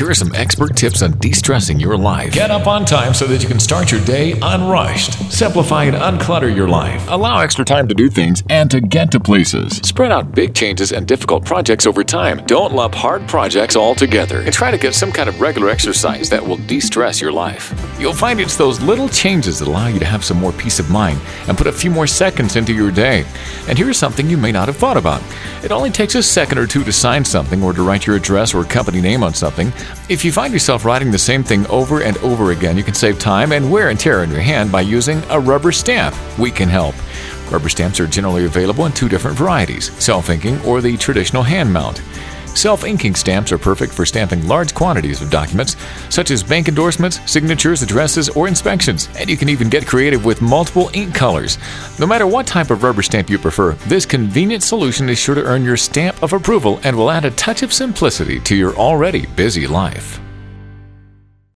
here are some expert tips on de stressing your life. Get up on time so that you can start your day unrushed. Simplify and unclutter your life. Allow extra time to do things and to get to places. Spread out big changes and difficult projects over time. Don't lump hard projects all together. And try to get some kind of regular exercise that will de stress your life. You'll find it's those little changes that allow you to have some more peace of mind and put a few more seconds into your day. And here's something you may not have thought about it only takes a second or two to sign something or to write your address or company name on something. If you find yourself writing the same thing over and over again, you can save time and wear and tear on your hand by using a rubber stamp. We can help. Rubber stamps are generally available in two different varieties self inking or the traditional hand mount. Self inking stamps are perfect for stamping large quantities of documents, such as bank endorsements, signatures, addresses, or inspections, and you can even get creative with multiple ink colors. No matter what type of rubber stamp you prefer, this convenient solution is sure to earn your stamp of approval and will add a touch of simplicity to your already busy life.